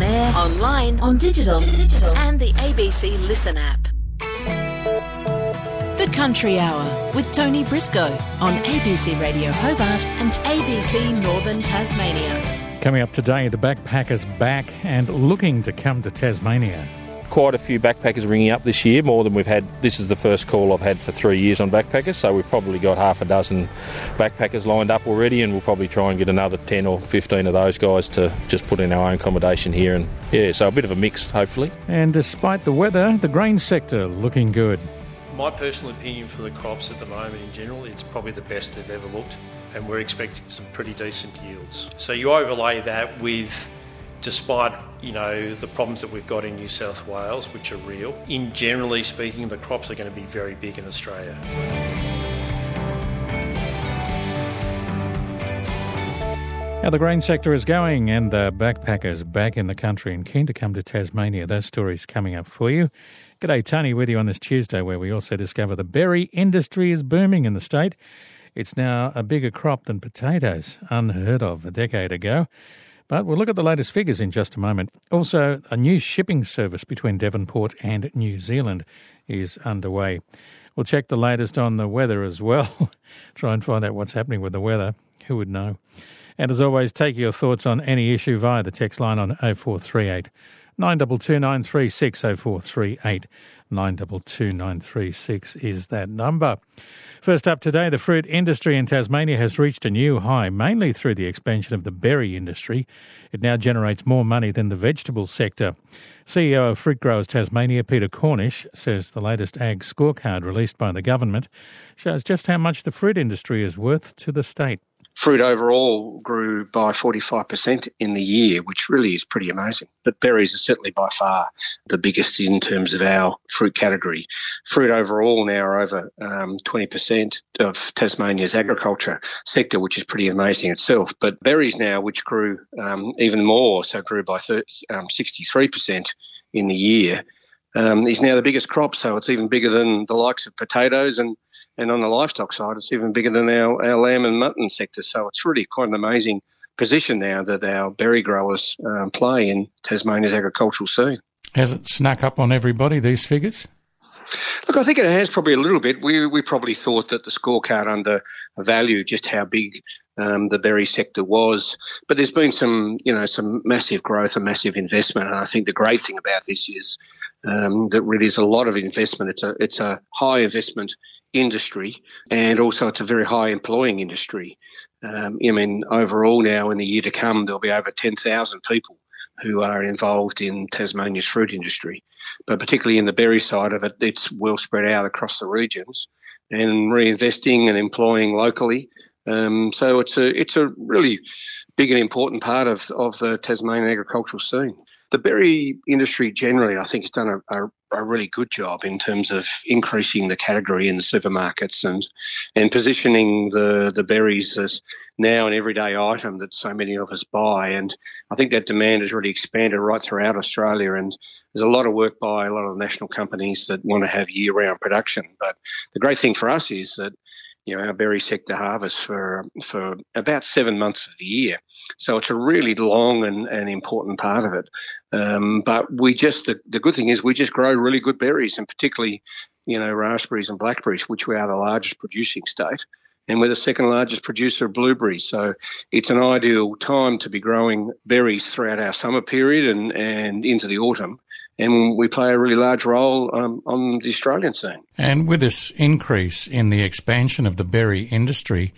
on air, online, on digital, digital, and the ABC Listen app. The Country Hour with Tony Briscoe on ABC Radio Hobart and ABC Northern Tasmania. Coming up today, the backpackers back and looking to come to Tasmania quite a few backpackers ringing up this year, more than we've had. This is the first call I've had for three years on backpackers, so we've probably got half a dozen backpackers lined up already, and we'll probably try and get another 10 or 15 of those guys to just put in our own accommodation here. And yeah, so a bit of a mix, hopefully. And despite the weather, the grain sector looking good. My personal opinion for the crops at the moment in general, it's probably the best they've ever looked, and we're expecting some pretty decent yields. So you overlay that with despite you know the problems that we've got in New South Wales, which are real. In generally speaking, the crops are going to be very big in Australia. How the grain sector is going and the backpackers back in the country and keen to come to Tasmania. Those stories coming up for you. G'day, Tony, with you on this Tuesday, where we also discover the berry industry is booming in the state. It's now a bigger crop than potatoes, unheard of a decade ago. But we'll look at the latest figures in just a moment. Also, a new shipping service between Devonport and New Zealand is underway. We'll check the latest on the weather as well. Try and find out what's happening with the weather. Who would know? And as always, take your thoughts on any issue via the text line on 0438 922 936 0438 922 936 is that number. First up today, the fruit industry in Tasmania has reached a new high, mainly through the expansion of the berry industry. It now generates more money than the vegetable sector. CEO of Fruit Growers Tasmania, Peter Cornish, says the latest ag scorecard released by the government shows just how much the fruit industry is worth to the state fruit overall grew by 45% in the year, which really is pretty amazing. But berries are certainly by far the biggest in terms of our fruit category. Fruit overall now are over um, 20% of Tasmania's agriculture sector, which is pretty amazing itself. But berries now, which grew um, even more, so grew by 30, um, 63% in the year, um, is now the biggest crop. So it's even bigger than the likes of potatoes and and on the livestock side, it's even bigger than our, our lamb and mutton sector. So it's really quite an amazing position now that our berry growers um, play in Tasmania's agricultural scene. Has it snuck up on everybody, these figures? Look, I think it has probably a little bit. We we probably thought that the scorecard undervalued just how big um, the berry sector was, but there's been some you know some massive growth and massive investment, and I think the great thing about this is um, that really is a lot of investment. It's a it's a high investment industry, and also it's a very high employing industry. Um, I mean, overall now in the year to come, there'll be over 10,000 people who are involved in Tasmania's fruit industry. But particularly in the berry side of it, it's well spread out across the regions and reinvesting and employing locally. Um, so it's a it's a really big and important part of, of the Tasmanian agricultural scene the berry industry generally, I think, has done a, a, a, really good job in terms of increasing the category in the supermarkets and and positioning the the berries as now an everyday item that so many of us buy. And I think that demand has really expanded right throughout Australia. And there's a lot of work by a lot of the national companies that want to have year-round production. But the great thing for us is that you know, our berry sector harvest for for about seven months of the year. So it's a really long and, and important part of it. Um, but we just the, the good thing is we just grow really good berries, and particularly, you know, raspberries and blackberries, which we are the largest producing state. And we're the second largest producer of blueberries. So it's an ideal time to be growing berries throughout our summer period and, and into the autumn and we play a really large role um, on the Australian scene. And with this increase in the expansion of the berry industry,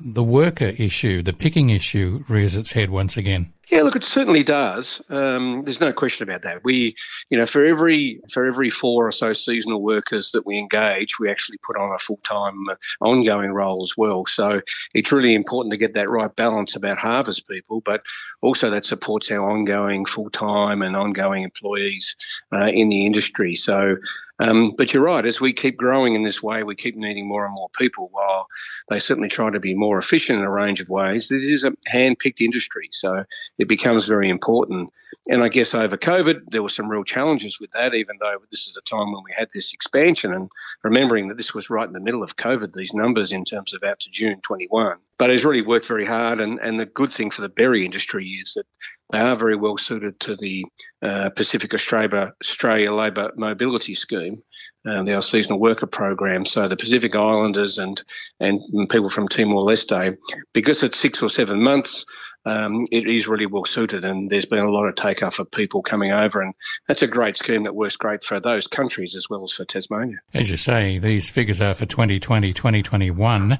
the worker issue, the picking issue, rears its head once again. Yeah, look, it certainly does. Um, there's no question about that. We, you know, for every for every four or so seasonal workers that we engage, we actually put on a full time uh, ongoing role as well. So it's really important to get that right balance about harvest people, but also that supports our ongoing full time and ongoing employees uh, in the industry. So um, but you're right, as we keep growing in this way, we keep needing more and more people while they certainly try to be more efficient in a range of ways. This is a hand picked industry, so it becomes very important. And I guess over COVID, there were some real challenges with that, even though this is a time when we had this expansion and remembering that this was right in the middle of COVID, these numbers in terms of out to June 21. But he's really worked very hard. And, and the good thing for the berry industry is that they are very well suited to the uh, Pacific Australia, Australia Labor Mobility Scheme, um, our seasonal worker program. So the Pacific Islanders and and people from Timor Leste, because it's six or seven months, um, it is really well suited, and there's been a lot of take up of people coming over, and that's a great scheme that works great for those countries as well as for Tasmania. As you say, these figures are for 2020, 2021.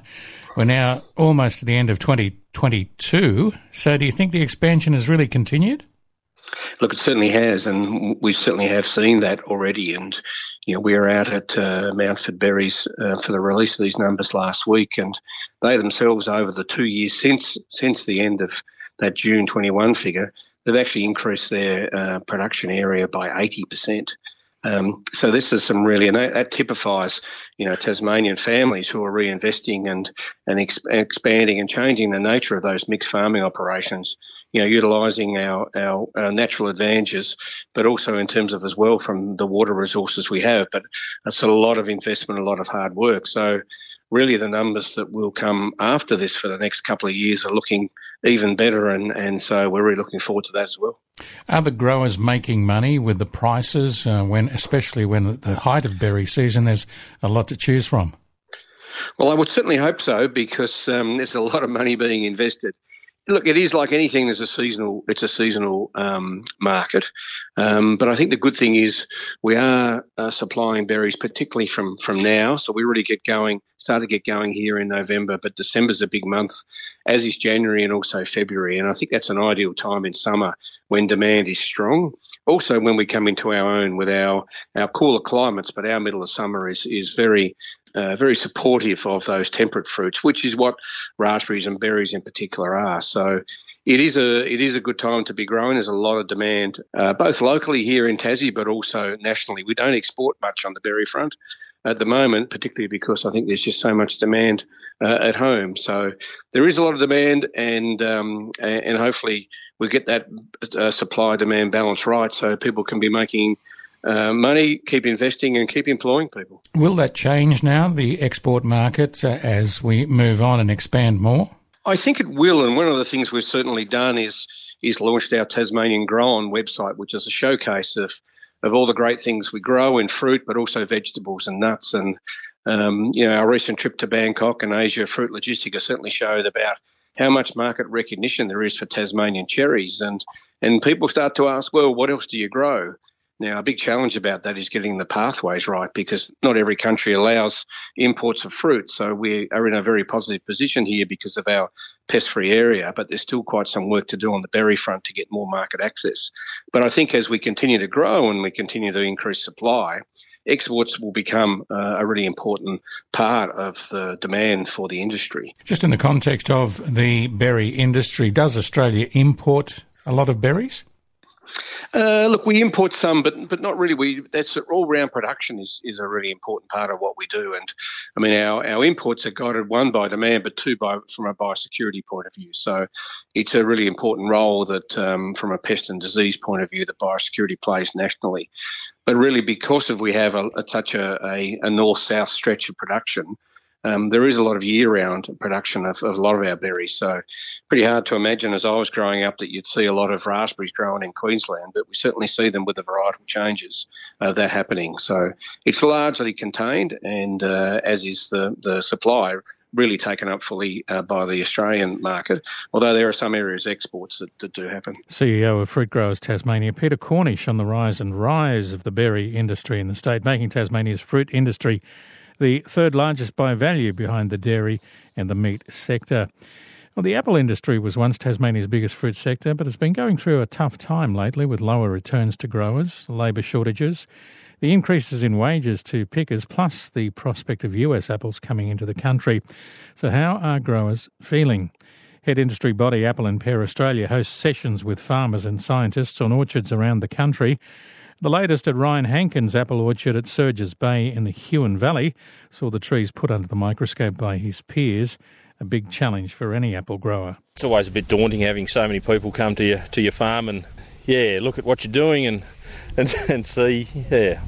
We're now almost at the end of 2022. So, do you think the expansion has really continued? Look, it certainly has, and we certainly have seen that already. And you know, we were out at uh, Mountford Berries uh, for the release of these numbers last week, and they themselves, over the two years since since the end of that June 21 figure, they've actually increased their uh, production area by 80%. Um, so this is some really, and that, that, typifies, you know, Tasmanian families who are reinvesting and and exp- expanding and changing the nature of those mixed farming operations. You know, utilising our, our, our natural advantages, but also in terms of as well from the water resources we have. But it's a lot of investment, a lot of hard work. So really the numbers that will come after this for the next couple of years are looking even better, and, and so we're really looking forward to that as well. Are the growers making money with the prices uh, when, especially when at the height of berry season, there's a lot to choose from? Well, I would certainly hope so because um, there's a lot of money being invested look, it is like anything. There's a seasonal. It's a seasonal um, market, um, but I think the good thing is we are uh, supplying berries, particularly from from now. So we really get going, start to get going here in November. But December's a big month, as is January and also February. And I think that's an ideal time in summer when demand is strong. Also, when we come into our own with our our cooler climates, but our middle of summer is is very uh, very supportive of those temperate fruits, which is what raspberries and berries in particular are. So it is a it is a good time to be growing. There's a lot of demand, uh, both locally here in Tassie, but also nationally. We don't export much on the berry front at the moment, particularly because I think there's just so much demand uh, at home. So there is a lot of demand, and um, and hopefully we get that uh, supply demand balance right, so people can be making uh, money, keep investing, and keep employing people. Will that change now, the export market, uh, as we move on and expand more? I think it will, and one of the things we've certainly done is is launched our Tasmanian Grown website, which is a showcase of of all the great things we grow in fruit, but also vegetables and nuts. And um, you know, our recent trip to Bangkok and Asia Fruit Logistica certainly showed about how much market recognition there is for Tasmanian cherries, and and people start to ask, well, what else do you grow? Now, a big challenge about that is getting the pathways right because not every country allows imports of fruit. So we are in a very positive position here because of our pest free area, but there's still quite some work to do on the berry front to get more market access. But I think as we continue to grow and we continue to increase supply, exports will become uh, a really important part of the demand for the industry. Just in the context of the berry industry, does Australia import a lot of berries? Uh, look, we import some, but but not really. We that's all round production is is a really important part of what we do. And I mean, our our imports are guided one by demand, but two by from a biosecurity point of view. So it's a really important role that, um, from a pest and disease point of view, that biosecurity plays nationally. But really, because of we have a, a such a, a, a north south stretch of production um, there is a lot of year-round production of, of, a lot of our berries. So pretty hard to imagine as I was growing up that you'd see a lot of raspberries growing in Queensland, but we certainly see them with the varietal changes of that happening. So it's largely contained, and uh, as is the the supply really taken up fully uh, by the Australian market, although there are some areas exports that, that, do happen. CEO of Fruit Growers Tasmania, Peter Cornish, on the rise and rise of the berry industry in the state, making Tasmania's fruit industry the third largest by value behind the dairy and the meat sector. Well, the apple industry was once Tasmania's biggest fruit sector, but it's been going through a tough time lately with lower returns to growers, labour shortages, the increases in wages to pickers, plus the prospect of US apples coming into the country. So, how are growers feeling? Head industry body Apple and Pear Australia hosts sessions with farmers and scientists on orchards around the country. The latest at Ryan Hankins' apple orchard at Surges Bay in the Huon Valley saw the trees put under the microscope by his peers. A big challenge for any apple grower. It's always a bit daunting having so many people come to your to your farm and yeah, look at what you're doing and and, and see yeah.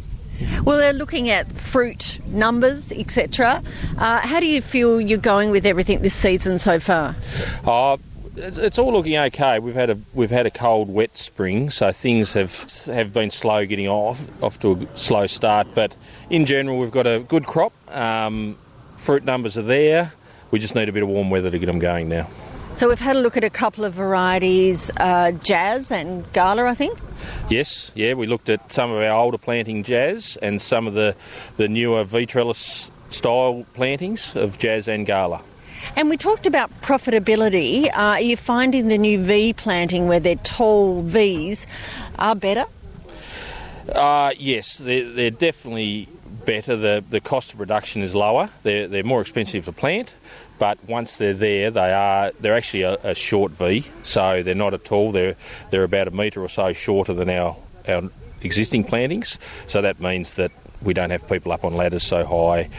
Well, they're looking at fruit numbers, etc. Uh, how do you feel you're going with everything this season so far? Uh, it's all looking okay. We've had a we've had a cold, wet spring, so things have have been slow getting off off to a slow start. But in general, we've got a good crop. Um, fruit numbers are there. We just need a bit of warm weather to get them going now. So we've had a look at a couple of varieties, uh, Jazz and Gala, I think. Yes, yeah, we looked at some of our older planting Jazz and some of the the newer V trellis style plantings of Jazz and Gala. And we talked about profitability. Uh, are you finding the new V planting where they're tall Vs are better? Uh, yes, they're, they're definitely better. The, the cost of production is lower. They're, they're more expensive to plant, but once they're there, they are they're actually a, a short V, so they're not at all. They're they're about a metre or so shorter than our our existing plantings. So that means that we don't have people up on ladders so high.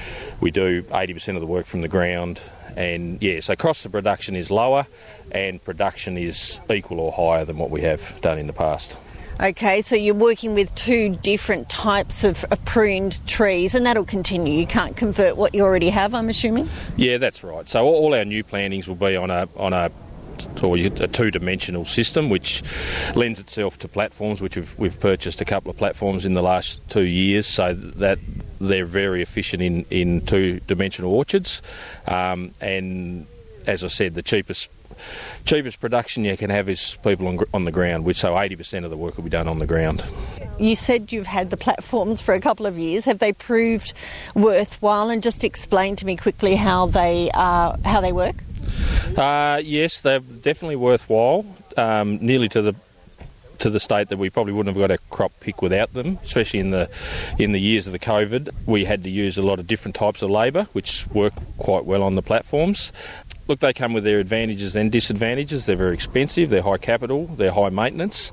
We do 80% of the work from the ground. And yeah, so cost of production is lower and production is equal or higher than what we have done in the past. Okay, so you're working with two different types of, of, pruned trees, and that'll continue. You can't convert what you already have, I'm assuming. Yeah, that's right. So all our new plantings will be on a on a or a two-dimensional system, which lends itself to platforms. Which we've, we've purchased a couple of platforms in the last two years, so that they're very efficient in in two-dimensional orchards. Um, and as I said, the cheapest cheapest production you can have is people on, on the ground, which so 80% of the work will be done on the ground. You said you've had the platforms for a couple of years. Have they proved worthwhile? And just explain to me quickly how they uh, how they work. Uh, yes, they're definitely worthwhile. Um, nearly to the to the state that we probably wouldn't have got a crop pick without them, especially in the in the years of the COVID. We had to use a lot of different types of labour, which work quite well on the platforms. Look, they come with their advantages and disadvantages. They're very expensive, they're high capital, they're high maintenance,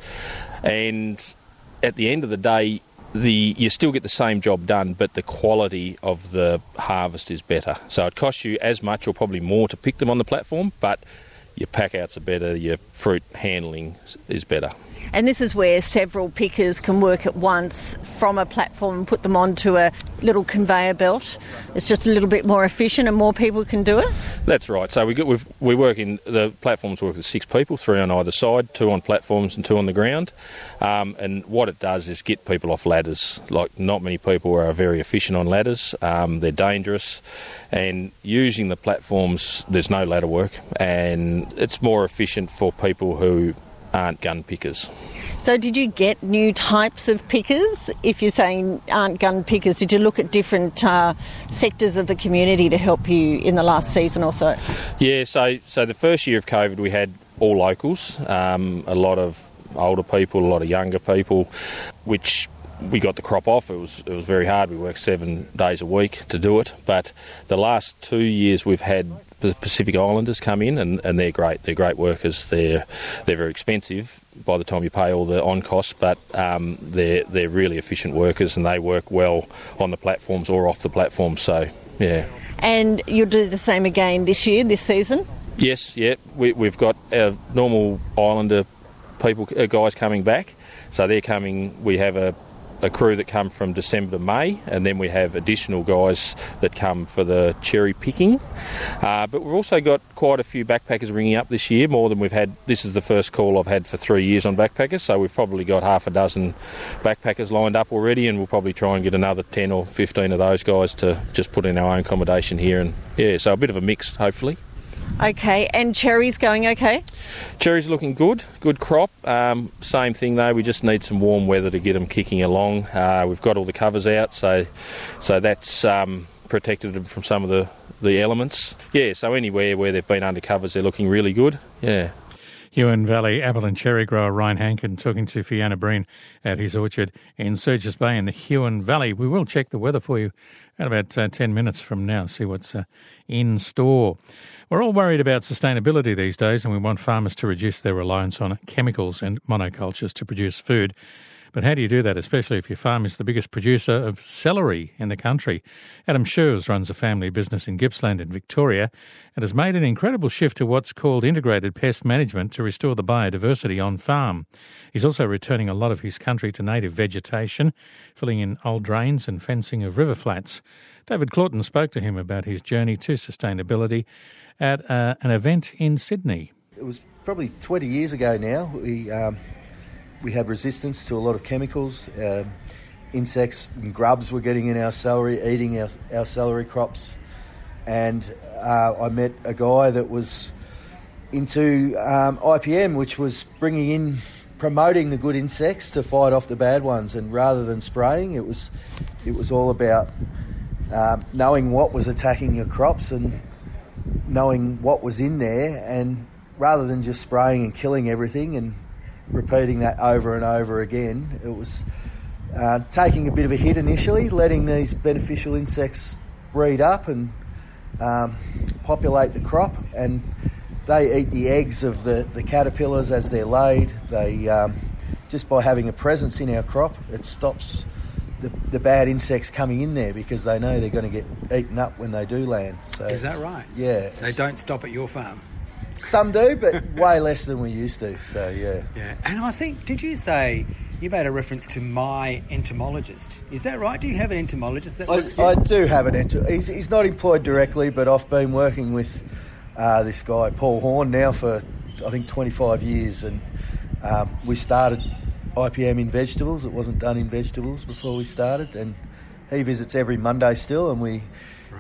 and at the end of the day, the you still get the same job done, but the quality of the harvest is better. So it costs you as much or probably more to pick them on the platform, but your pack outs are better, your fruit handling is better. And this is where several pickers can work at once from a platform and put them onto a little conveyor belt. It's just a little bit more efficient and more people can do it. That's right. So we get, we work in the platforms work with six people, three on either side, two on platforms and two on the ground. Um, and what it does is get people off ladders. Like not many people are very efficient on ladders. Um, they're dangerous, and using the platforms, there's no ladder work, and it's more efficient for people who aren't gun pickers. So, did you get new types of pickers? If you're saying aren't gun pickers, did you look at different uh, sectors of the community to help you in the last season or so? Yeah, so so the first year of COVID, we had all locals, um, a lot of older people, a lot of younger people, which we got the crop off. It was it was very hard. We worked seven days a week to do it. But the last two years we've had Pacific Islanders come in, and, and they're great. They're great workers. They're they're very expensive by the time you pay all the on costs, but um, they're they're really efficient workers, and they work well on the platforms or off the platforms. So yeah. And you'll do the same again this year, this season. Yes, yeah. We, we've got our normal Islander people, uh, guys coming back. So they're coming. We have a a crew that come from December to May, and then we have additional guys that come for the cherry picking. Uh, but we've also got quite a few backpackers ringing up this year, more than we've had. This is the first call I've had for three years on backpackers, so we've probably got half a dozen backpackers lined up already, and we'll probably try and get another 10 or 15 of those guys to just put in our own accommodation here. And yeah, so a bit of a mix, hopefully. Okay, and cherries going okay? Cherries looking good, good crop. Um, same thing though, we just need some warm weather to get them kicking along. Uh, we've got all the covers out, so so that's um, protected them from some of the, the elements. Yeah, so anywhere where they've been under covers, they're looking really good. Yeah. Huon Valley apple and cherry grower Ryan Hankin talking to Fiona Breen at his orchard in Surges Bay in the Huon Valley. We will check the weather for you in about uh, 10 minutes from now, see what's uh, in store. We're all worried about sustainability these days, and we want farmers to reduce their reliance on chemicals and monocultures to produce food. But how do you do that, especially if your farm is the biggest producer of celery in the country? Adam Schreurs runs a family business in Gippsland in Victoria and has made an incredible shift to what's called integrated pest management to restore the biodiversity on farm. He's also returning a lot of his country to native vegetation, filling in old drains and fencing of river flats. David Claughton spoke to him about his journey to sustainability at uh, an event in Sydney. It was probably 20 years ago now. We um, we had resistance to a lot of chemicals. Um, insects and grubs were getting in our celery, eating our, our celery crops. And uh, I met a guy that was into um, IPM, which was bringing in, promoting the good insects to fight off the bad ones. And rather than spraying, it was, it was all about um, knowing what was attacking your crops and knowing what was in there. And rather than just spraying and killing everything and repeating that over and over again. It was uh, taking a bit of a hit initially, letting these beneficial insects breed up and um, populate the crop, and they eat the eggs of the, the caterpillars as they're laid. They um, just by having a presence in our crop, it stops the, the bad insects coming in there because they know they're going to get eaten up when they do land. So is that right? Yeah. They don't stop at your farm. Some do, but way less than we used to. So yeah. Yeah, and I think did you say you made a reference to my entomologist? Is that right? Do you have an entomologist that I, I do have an entomologist. He's, he's, not employed directly, but I've been working with uh, this guy Paul Horne now for I think 25 years, and um, we started IPM in vegetables. It wasn't done in vegetables before we started, and he visits every Monday still, and we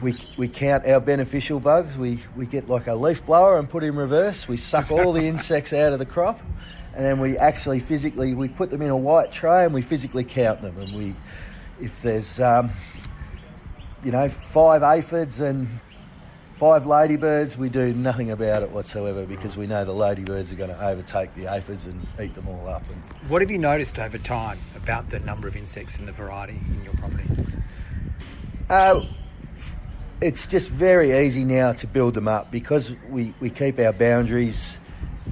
we, we count our beneficial bugs. We, we get like a leaf blower and put in reverse. We suck all the insects out of the crop, and then we actually physically we put them in a white tray and we physically count them. And we, if there's um, you know five aphids and five ladybirds, we do nothing about it whatsoever because we know the ladybirds are going to overtake the aphids and eat them all up. And what have you noticed over time about the number of insects and the variety in your property? Uh, it's just very easy now to build them up because we, we keep our boundaries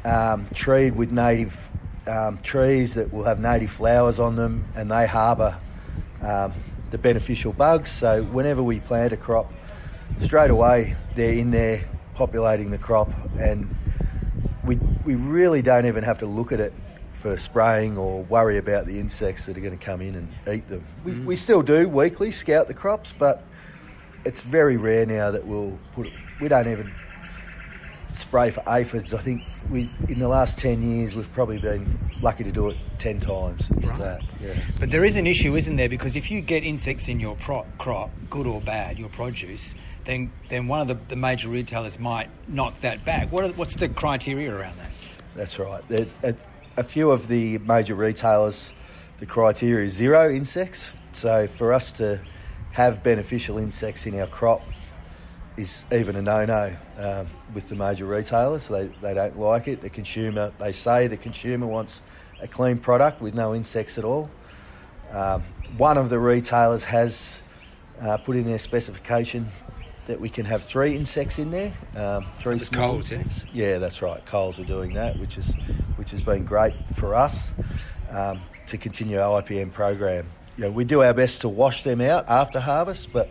um, treed with native um, trees that will have native flowers on them and they harbour um, the beneficial bugs. So whenever we plant a crop, straight away they're in there populating the crop and we, we really don't even have to look at it for spraying or worry about the insects that are going to come in and eat them. We, mm. we still do weekly scout the crops, but it's very rare now that we'll put. We don't even spray for aphids. I think we in the last ten years we've probably been lucky to do it ten times. Right. That, yeah. But there is an issue, isn't there? Because if you get insects in your crop, good or bad, your produce, then then one of the, the major retailers might knock that back. What are, what's the criteria around that? That's right. There's a, a few of the major retailers. The criteria is zero insects. So for us to have beneficial insects in our crop is even a no-no um, with the major retailers. They, they don't like it. The consumer, they say the consumer wants a clean product with no insects at all. Um, one of the retailers has uh, put in their specification that we can have three insects in there. Um, three small Coles, insects. Yeah? yeah, that's right. Coles are doing that, which is which has been great for us um, to continue our IPM program you know, we do our best to wash them out after harvest, but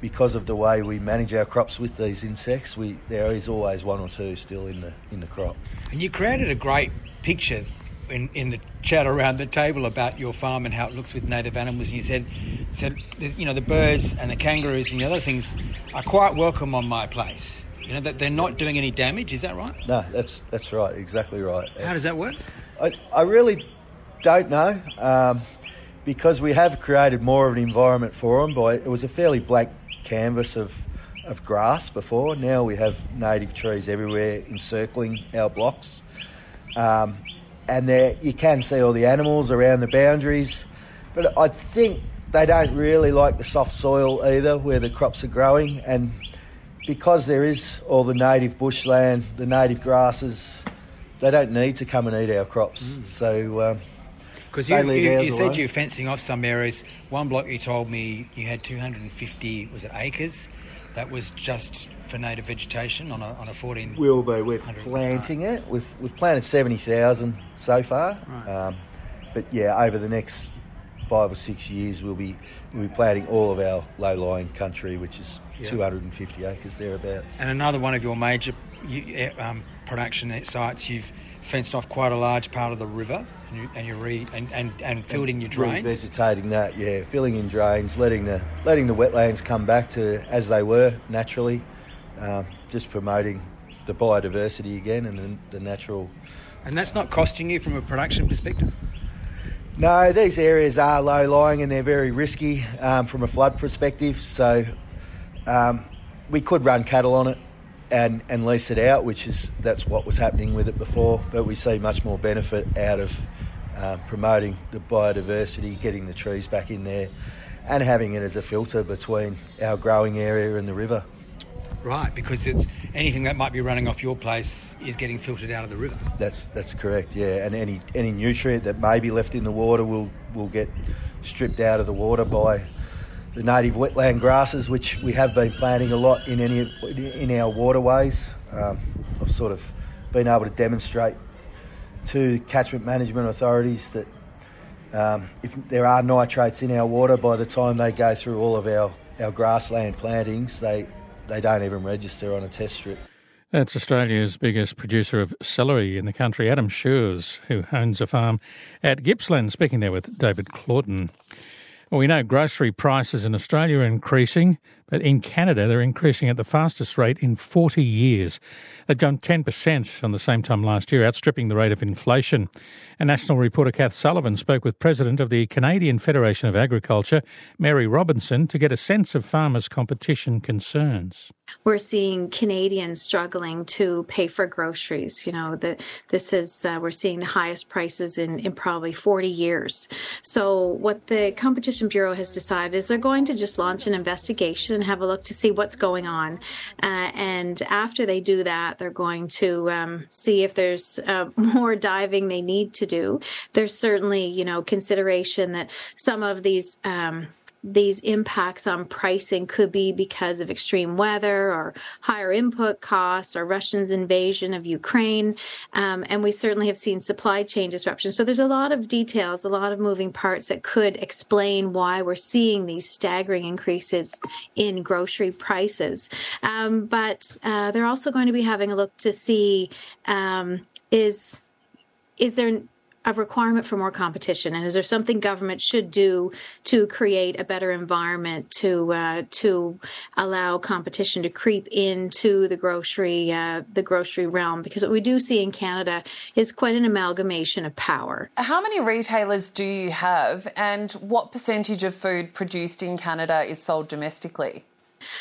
because of the way we manage our crops with these insects, we there is always one or two still in the in the crop. And you created a great picture in, in the chat around the table about your farm and how it looks with native animals. And you said said you know the birds and the kangaroos and the other things are quite welcome on my place. You know that they're not doing any damage. Is that right? No, that's that's right. Exactly right. How does that work? I, I really don't know. Um, because we have created more of an environment for them. By it was a fairly blank canvas of of grass before. Now we have native trees everywhere encircling our blocks, um, and there you can see all the animals around the boundaries. But I think they don't really like the soft soil either, where the crops are growing, and because there is all the native bushland, the native grasses, they don't need to come and eat our crops. Mm. So. Um, because you, you, you said you're fencing off some areas. One block you told me you had 250, was it acres? That was just for native vegetation on a, on a 14. Will be. We're planting it. We've, we've planted 70,000 so far. Right. Um, but yeah, over the next five or six years, we'll be we'll be planting all of our low-lying country, which is yeah. 250 acres thereabouts. And another one of your major um, production sites, you've fenced off quite a large part of the river, and, you, and you're re, and, and, and filled in your drains. Vegetating that, yeah, filling in drains, letting the letting the wetlands come back to as they were naturally, um, just promoting the biodiversity again and the, the natural. And that's not costing you from a production perspective. No, these areas are low lying and they're very risky um, from a flood perspective. So um, we could run cattle on it and, and lease it out, which is that's what was happening with it before. But we see much more benefit out of uh, promoting the biodiversity, getting the trees back in there, and having it as a filter between our growing area and the river. Right, because it's anything that might be running off your place is getting filtered out of the river. That's that's correct. Yeah, and any any nutrient that may be left in the water will will get stripped out of the water by the native wetland grasses, which we have been planting a lot in any in our waterways. Um, I've sort of been able to demonstrate to catchment management authorities that um, if there are nitrates in our water, by the time they go through all of our, our grassland plantings, they they don't even register on a test strip. That's Australia's biggest producer of celery in the country, Adam Schreurs, who owns a farm at Gippsland, speaking there with David Claughton. Well, we know grocery prices in Australia are increasing, but in Canada they're increasing at the fastest rate in 40 years. They've jumped 10% on the same time last year, outstripping the rate of inflation. And national reporter Kath Sullivan spoke with President of the Canadian Federation of Agriculture, Mary Robinson, to get a sense of farmers' competition concerns. We're seeing Canadians struggling to pay for groceries. You know, the, this is uh, we're seeing the highest prices in, in probably 40 years. So, what the Competition Bureau has decided is they're going to just launch an investigation and have a look to see what's going on. Uh, and after they do that, they're going to um, see if there's uh, more diving they need to do. There's certainly, you know, consideration that some of these um, these impacts on pricing could be because of extreme weather or higher input costs or Russia's invasion of Ukraine. Um, and we certainly have seen supply chain disruptions. So there's a lot of details, a lot of moving parts that could explain why we're seeing these staggering increases in grocery prices. Um, but uh, they're also going to be having a look to see um, is is there a requirement for more competition? And is there something government should do to create a better environment to uh, to allow competition to creep into the grocery uh, the grocery realm? Because what we do see in Canada is quite an amalgamation of power. How many retailers do you have, and what percentage of food produced in Canada is sold domestically?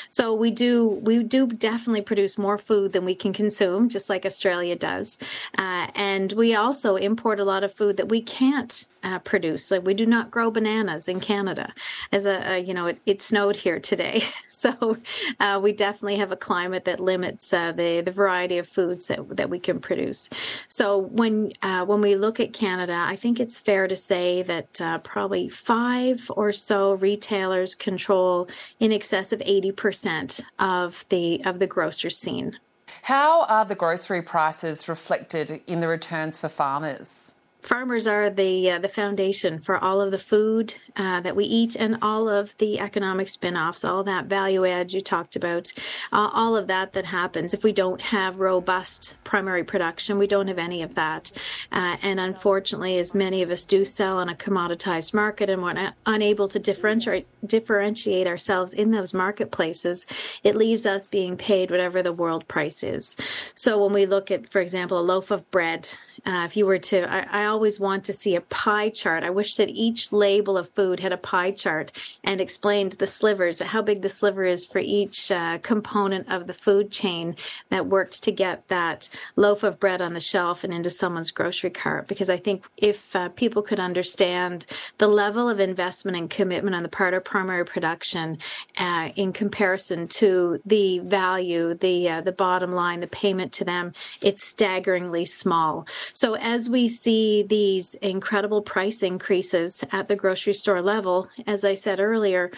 So we do we do definitely produce more food than we can consume, just like Australia does, uh, and we also import a lot of food that we can't uh, produce. Like we do not grow bananas in Canada. As a, a you know, it, it, snowed here today, so uh, we definitely have a climate that limits uh, the the variety of foods that that we can produce. So when uh, when we look at Canada, I think it's fair to say that uh, probably five or so retailers control in excess of eighty percent of the of the grocer scene. How are the grocery prices reflected in the returns for farmers? Farmers are the uh, the foundation for all of the food uh, that we eat and all of the economic spin-offs all that value add you talked about uh, all of that that happens. If we don't have robust primary production we don't have any of that. Uh, and unfortunately as many of us do sell on a commoditized market and we're unable to differentiate differentiate ourselves in those marketplaces it leaves us being paid whatever the world price is. So when we look at for example a loaf of bread uh, if you were to, I, I, always want to see a pie chart. I wish that each label of food had a pie chart and explained the slivers, how big the sliver is for each uh, component of the food chain that worked to get that loaf of bread on the shelf and into someone's grocery cart. Because I think if uh, people could understand the level of investment and commitment on the part of primary production uh, in comparison to the value, the uh, the bottom line, the payment to them, it's staggeringly small. So as we see these incredible price increases at the grocery store level, as I said earlier,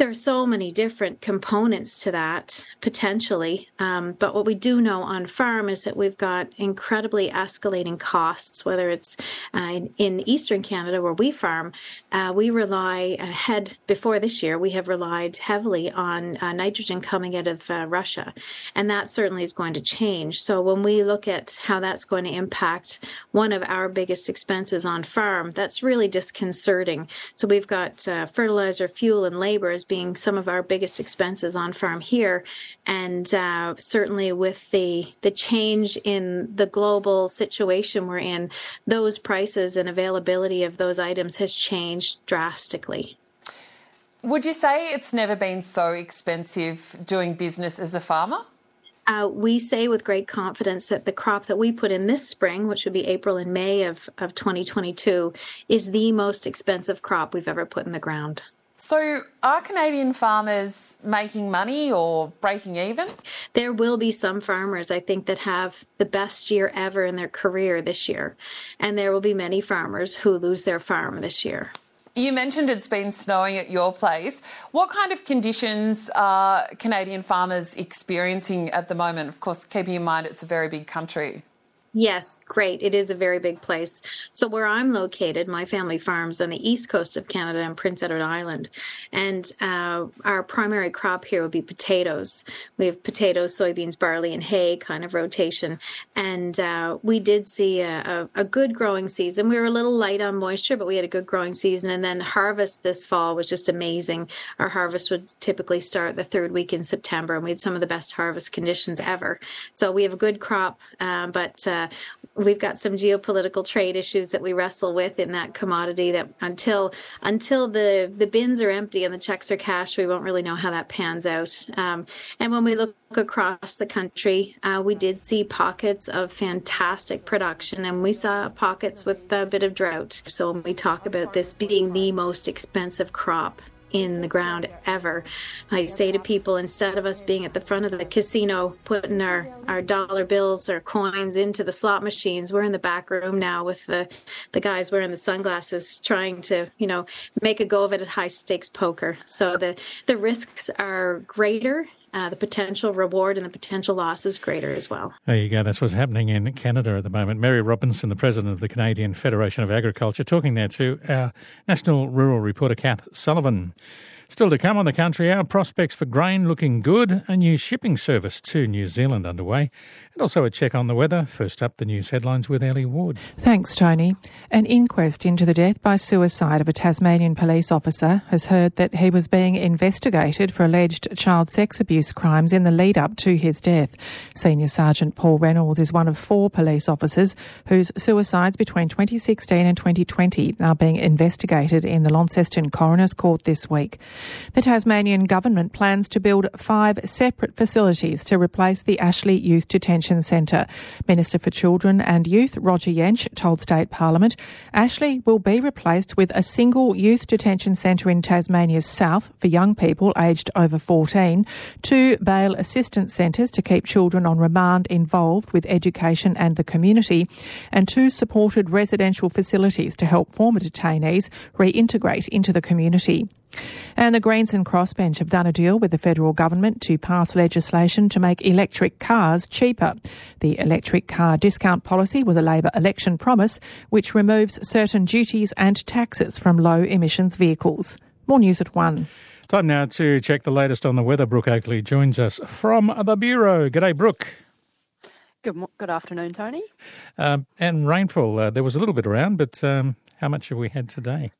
There are so many different components to that potentially, um, but what we do know on farm is that we've got incredibly escalating costs. Whether it's uh, in, in, eastern Canada where we farm, uh, we rely ahead before this year. We have relied heavily on uh, nitrogen coming out of uh, Russia, and that certainly is going to change. So when we look at how that's going to impact one of our biggest expenses on farm, that's really disconcerting. So we've got uh, fertilizer, fuel, and labor as being some of our biggest expenses on farm here, and uh, certainly with the the change in the global situation we're in, those prices and availability of those items has changed drastically. Would you say it's never been so expensive doing business as a farmer? Uh, we say with great confidence that the crop that we put in this spring, which would be April and May of, of 2022, is the most expensive crop we've ever put in the ground. So, are Canadian farmers making money or breaking even? There will be some farmers, I think, that have the best year ever in their career this year. And there will be many farmers who lose their farm this year. You mentioned it's been snowing at your place. What kind of conditions are Canadian farmers experiencing at the moment? Of course, keeping in mind it's a very big country. Yes, great. It is a very big place. So, where I'm located, my family farms on the east coast of Canada and Prince Edward Island. And uh, our primary crop here would be potatoes. We have potatoes, soybeans, barley, and hay kind of rotation. And uh, we did see a, a, a, good growing season. We were a little light on moisture, but we had a good growing season. And then harvest this fall was just amazing. Our harvest would typically start the third week in September, and we had some of the best harvest conditions ever. So, we have a good crop, um, but uh, uh, we've got some geopolitical trade issues that we wrestle with in that commodity. That until until the the bins are empty and the checks are cashed, we won't really know how that pans out. Um, and when we look across the country, uh, we did see pockets of fantastic production, and we saw pockets with a bit of drought. So when we talk about this being the most expensive crop in the ground ever. I say to people, instead of us being at the front of the casino putting our, our dollar bills or coins into the slot machines, we're in the back room now with the, the guys wearing the sunglasses trying to, you know, make a go of it at high stakes poker. So the, the risks are greater uh, the potential reward and the potential loss is greater as well. There you go. That's what's happening in Canada at the moment. Mary Robinson, the president of the Canadian Federation of Agriculture, talking there to our national rural reporter, Kath Sullivan. Still to come on the country, our prospects for grain looking good, a new shipping service to New Zealand underway, and also a check on the weather. First up, the news headlines with Ellie Ward. Thanks, Tony. An inquest into the death by suicide of a Tasmanian police officer has heard that he was being investigated for alleged child sex abuse crimes in the lead up to his death. Senior Sergeant Paul Reynolds is one of four police officers whose suicides between 2016 and 2020 are being investigated in the Launceston Coroner's Court this week. The Tasmanian government plans to build five separate facilities to replace the Ashley Youth Detention Detention Centre. Minister for Children and Youth, Roger Jaensch, told State Parliament Ashley will be replaced with a single youth detention centre in Tasmania's south for young people aged over 14, two bail assistance centres to keep children on remand involved with education and the community, and two supported residential facilities to help former detainees reintegrate into the community. And the Greens and Crossbench have done a deal with the federal government to pass legislation to make electric cars cheaper. The electric car discount policy was a Labor election promise which removes certain duties and taxes from low emissions vehicles. More news at one. Time now to check the latest on the weather. Brooke Oakley joins us from the Bureau. G'day, Brooke. Good, good afternoon, Tony. Um, and rainfall, uh, there was a little bit around, but um, how much have we had today?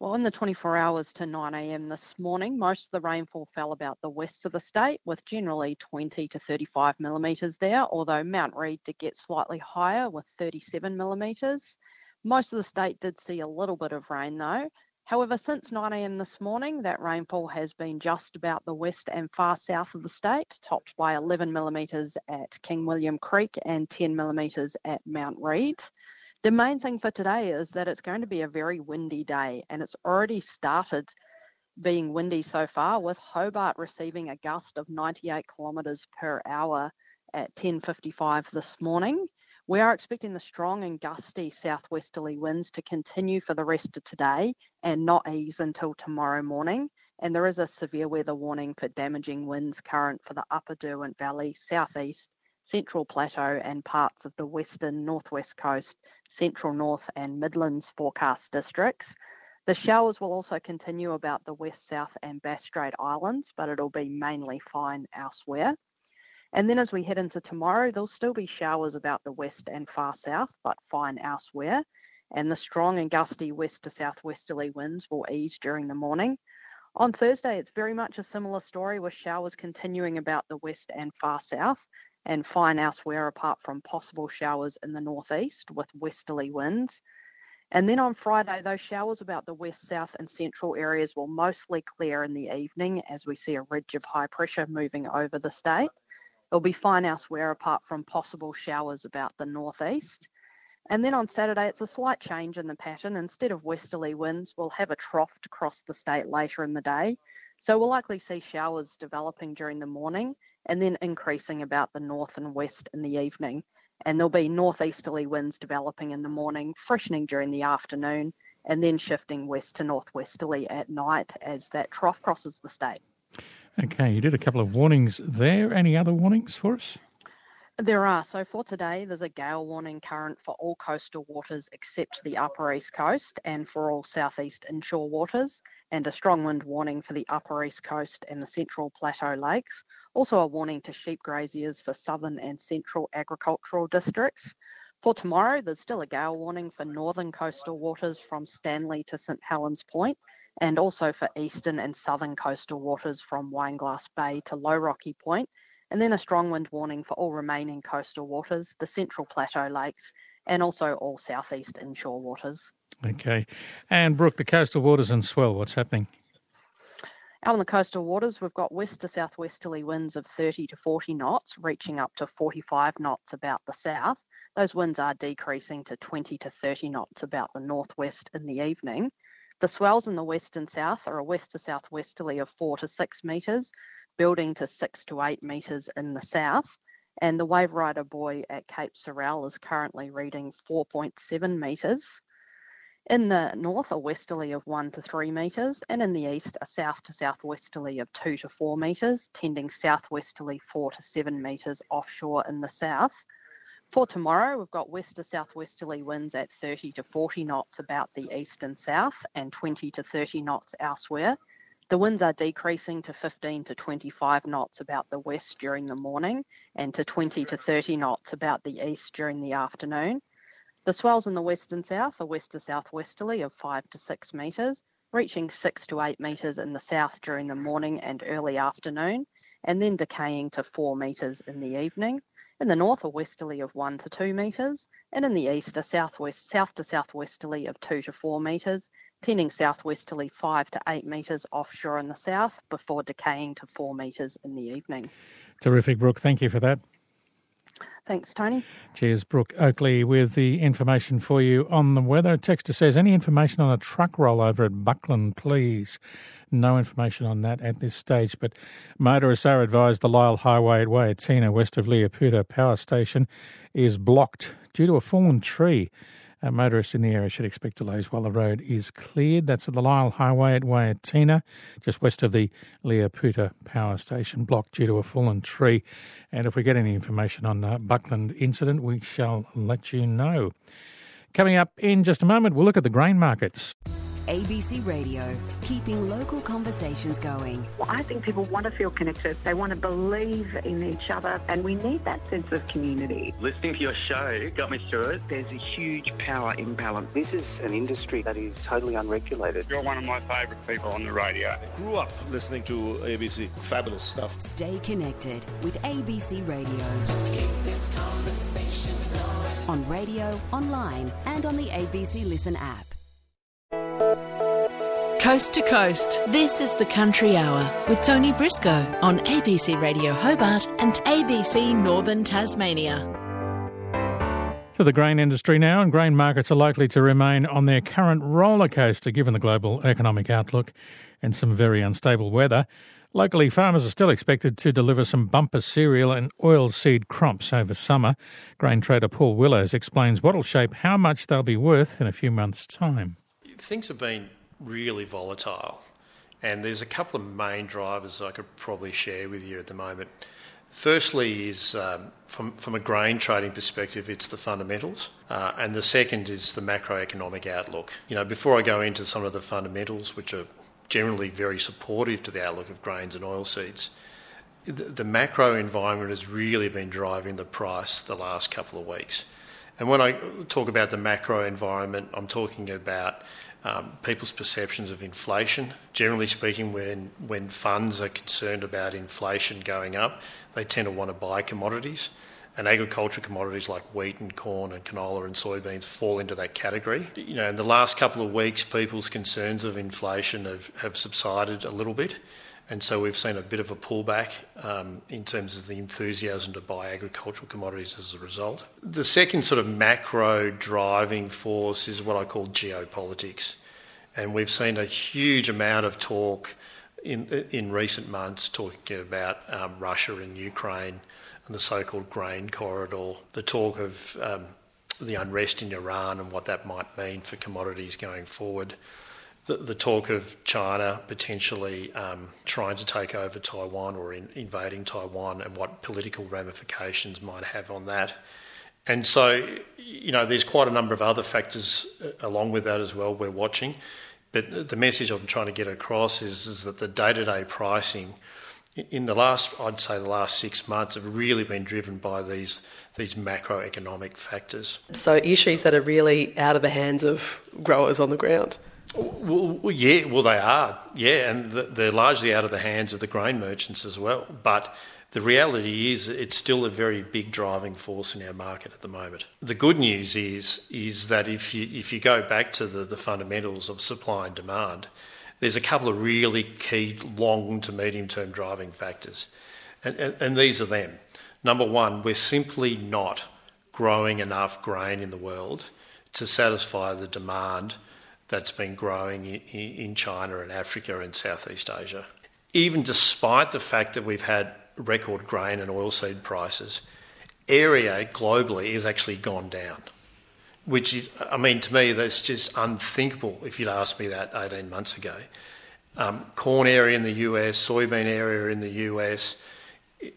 Well, in the 24 hours to 9am this morning, most of the rainfall fell about the west of the state, with generally 20 to 35 millimetres there, although Mount Read did get slightly higher with 37 millimetres. Most of the state did see a little bit of rain though. However, since 9am this morning, that rainfall has been just about the west and far south of the state, topped by 11 millimetres at King William Creek and 10 millimetres at Mount Read. The main thing for today is that it's going to be a very windy day, and it's already started being windy so far, with Hobart receiving a gust of 98 kilometres per hour at 10:55 this morning. We are expecting the strong and gusty southwesterly winds to continue for the rest of today and not ease until tomorrow morning. And there is a severe weather warning for damaging winds current for the upper Derwent Valley, southeast, central plateau, and parts of the western northwest coast, central north, and Midlands forecast districts. The showers will also continue about the west, south, and Bass Strait Islands, but it'll be mainly fine elsewhere. And then as we head into tomorrow, there'll still be showers about the west and far south, but fine elsewhere. And the strong and gusty west to southwesterly winds will ease during the morning. On Thursday, it's very much a similar story with showers continuing about the west and far south and fine elsewhere apart from possible showers in the northeast with westerly winds. And then on Friday, those showers about the west, south, and central areas will mostly clear in the evening as we see a ridge of high pressure moving over the state. It'll be fine elsewhere apart from possible showers about the northeast. And then on Saturday, it's a slight change in the pattern. Instead of westerly winds, we'll have a trough across the state later in the day. So we'll likely see showers developing during the morning and then increasing about the north and west in the evening. And there'll be northeasterly winds developing in the morning, freshening during the afternoon, and then shifting west to northwesterly at night as that trough crosses the state. Okay, you did a couple of warnings there. Any other warnings for us? There are. So for today, there's a gale warning current for all coastal waters except the upper east coast and for all southeast inshore waters, and a strong wind warning for the upper east coast and the central plateau lakes. Also, a warning to sheep graziers for southern and central agricultural districts. For tomorrow, there's still a gale warning for northern coastal waters from Stanley to St Helens Point, and also for eastern and southern coastal waters from Wineglass Bay to Low Rocky Point, and then a strong wind warning for all remaining coastal waters, the central plateau lakes, and also all southeast inshore waters. Okay. And Brooke, the coastal waters and swell, what's happening? Out on the coastal waters, we've got west to southwesterly winds of 30 to 40 knots, reaching up to 45 knots about the south. Those winds are decreasing to 20 to 30 knots about the northwest in the evening. The swells in the west and south are a west to southwesterly of 4 to 6 metres, building to 6 to 8 metres in the south. And the wave rider buoy at Cape Sorell is currently reading 4.7 metres. In the north, a westerly of 1 to 3 metres, and in the east, a south to southwesterly of 2 to 4 metres, tending southwesterly 4 to 7 metres offshore in the south. For tomorrow, we've got west to southwesterly winds at 30 to 40 knots about the east and south, and 20 to 30 knots elsewhere. The winds are decreasing to 15 to 25 knots about the west during the morning, and to 20 to 30 knots about the east during the afternoon. The swells in the west and south are west to southwesterly of 5 to 6 metres, reaching 6 to 8 metres in the south during the morning and early afternoon, and then decaying to 4 metres in the evening. In the north, a westerly of 1 to 2 metres, and in the east, a southwest, south to southwesterly of 2 to 4 metres, tending southwesterly 5 to 8 metres offshore in the south before decaying to 4 metres in the evening. Terrific, Brooke. Thank you for that. Thanks, Tony. Cheers, Brooke Oakley, with the information for you on the weather. Texter says, Any information on a truck rollover at Buckland, please? No information on that at this stage, but motorists are advised the Lyell Highway at Wayatinah, west of Liapootah Power Station, is blocked due to a fallen tree. Uh, motorists in the area should expect delays while the road is cleared. That's at the Lyell Highway at Wayatinah, just west of the Liapootah Power Station, blocked due to a fallen tree. And if we get any information on the Buckland incident, we shall let you know. Coming up in just a moment, we'll look at the grain markets. ABC Radio, keeping local conversations going. Well, I think people want to feel connected. They want to believe in each other, and we need that sense of community. Listening to your show got me through it. There's a huge power imbalance. This is an industry that is totally unregulated. You're one of my favourite people on the radio. I grew up listening to ABC. Fabulous stuff. Stay connected with ABC Radio. On radio, online, and on the ABC Listen app. Coast to coast, this is the Country Hour with Tony Briscoe on ABC Radio Hobart and ABC Northern Tasmania. To the grain industry now, and grain markets are likely to remain on their current roller coaster given the global economic outlook and some very unstable weather. Locally, farmers are still expected to deliver some bumper cereal and oilseed crops over summer. Grain trader Paul Willows explains what'll shape how much they'll be worth in a few months' time. Things have been really volatile, and there's a couple of main drivers I could probably share with you at the moment. Firstly, is um, from from a grain trading perspective, it's the fundamentals, uh, and the second is the macroeconomic outlook. You know, before I go into some of the fundamentals, which are generally very supportive to the outlook of grains and oilseeds, the, the macro environment has really been driving the price the last couple of weeks. And when I talk about the macro environment, I'm talking about um, people's perceptions of inflation. Generally speaking, when, when funds are concerned about inflation going up, they tend to want to buy commodities. And agricultural commodities like wheat and corn and canola and soybeans fall into that category. You know, in the last couple of weeks, people's concerns of inflation have, have subsided a little bit. And so we've seen a bit of a pullback um, in terms of the enthusiasm to buy agricultural commodities as a result. The second sort of macro driving force is what I call geopolitics. And we've seen a huge amount of talk in, in recent months talking about um, Russia and Ukraine and the so called grain corridor, the talk of um, the unrest in Iran and what that might mean for commodities going forward the, the talk of China potentially um, trying to take over Taiwan or in, invading Taiwan and what political ramifications might have on that. And so, you know, there's quite a number of other factors uh, along with that as well we're watching. But the message I'm trying to get across is, is that the day to day pricing in the last, I'd say, the last six months have really been driven by these these macroeconomic factors. So issues that are really out of the hands of growers on the ground. Well, yeah, well, they are, yeah, and they're largely out of the hands of the grain merchants as well. But the reality is, it's still a very big driving force in our market at the moment. The good news is, is that if you if you go back to the, the fundamentals of supply and demand, there's a couple of really key long to medium term driving factors, and, and, and these are them. Number one, we're simply not growing enough grain in the world to satisfy the demand that's been growing in China and Africa and Southeast Asia. Even despite the fact that we've had record grain and oilseed prices, area globally has actually gone down. Which is, I mean, to me, that's just unthinkable if you'd asked me that 18 months ago. Um, corn area in the US, soybean area in the US,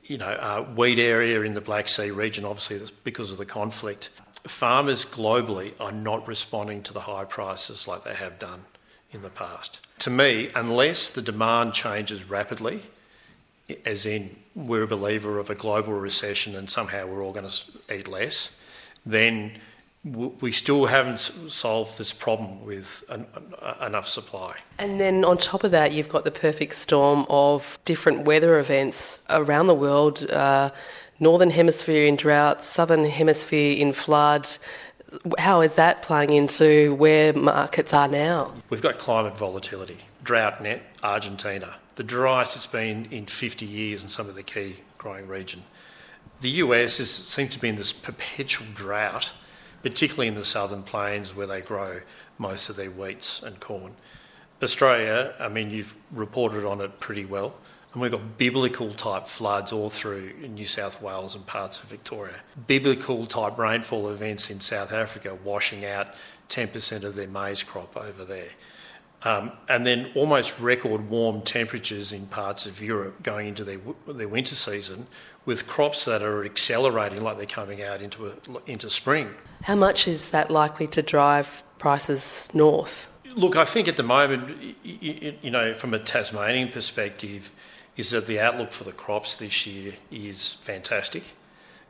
you know, uh, wheat area in the Black Sea region, obviously, that's because of the conflict farmers globally are not responding to the high prices like they have done in the past. To me, unless the demand changes rapidly, as in we're a believer of a global recession and somehow we're all going to eat less, then we still haven't solved this problem with an, enough supply. And then on top of that, you've got the perfect storm of different weather events around the world. Uh, northern hemisphere in drought, southern hemisphere in flood. How is that playing into where markets are now? We've got climate volatility, drought net, Argentina, the driest it's been in 50 years in some of the key growing region. The US is, seems to be in this perpetual drought, particularly in the southern plains where they grow most of their wheats and corn. Australia, I mean, you've reported on it pretty well. And we've got biblical type floods all through New South Wales and parts of Victoria. Biblical type rainfall events in South Africa washing out 10% of their maize crop over there. Um, and then almost record warm temperatures in parts of Europe going into their, their winter season with crops that are accelerating like they're coming out into, a, into spring. How much is that likely to drive prices north? Look, I think at the moment, you, you know, from a Tasmanian perspective, is that the outlook for the crops this year is fantastic.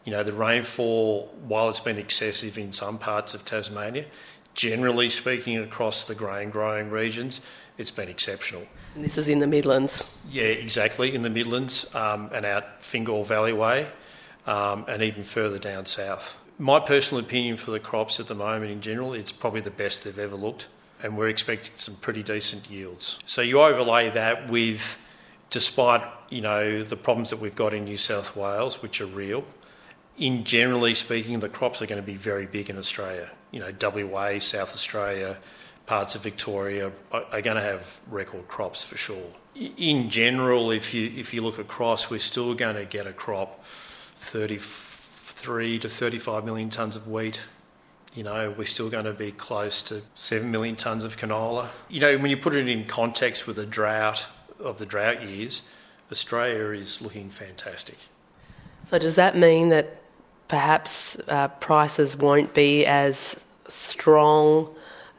You know, the rainfall, while it's been excessive in some parts of Tasmania, generally speaking across the grain growing regions, it's been exceptional. And this is in the Midlands? Yeah, exactly, in the Midlands um, and out Fingal Valley Way um, and even further down south. My personal opinion for the crops at the moment in general, it's probably the best they've ever looked and we're expecting some pretty decent yields. So you overlay that with despite you know the problems that we've got in New South Wales, which are real, in generally speaking, the crops are going to be very big in Australia. You know, WA, South Australia, parts of Victoria are, going to have record crops for sure. In general, if you if you look across, we're still going to get a crop 33 to 35 million tonnes of wheat. You know, we're still going to be close to 7 million tonnes of canola. You know, when you put it in context with a drought of the drought years, Australia is looking fantastic. So, does that mean that perhaps uh, prices won't be as strong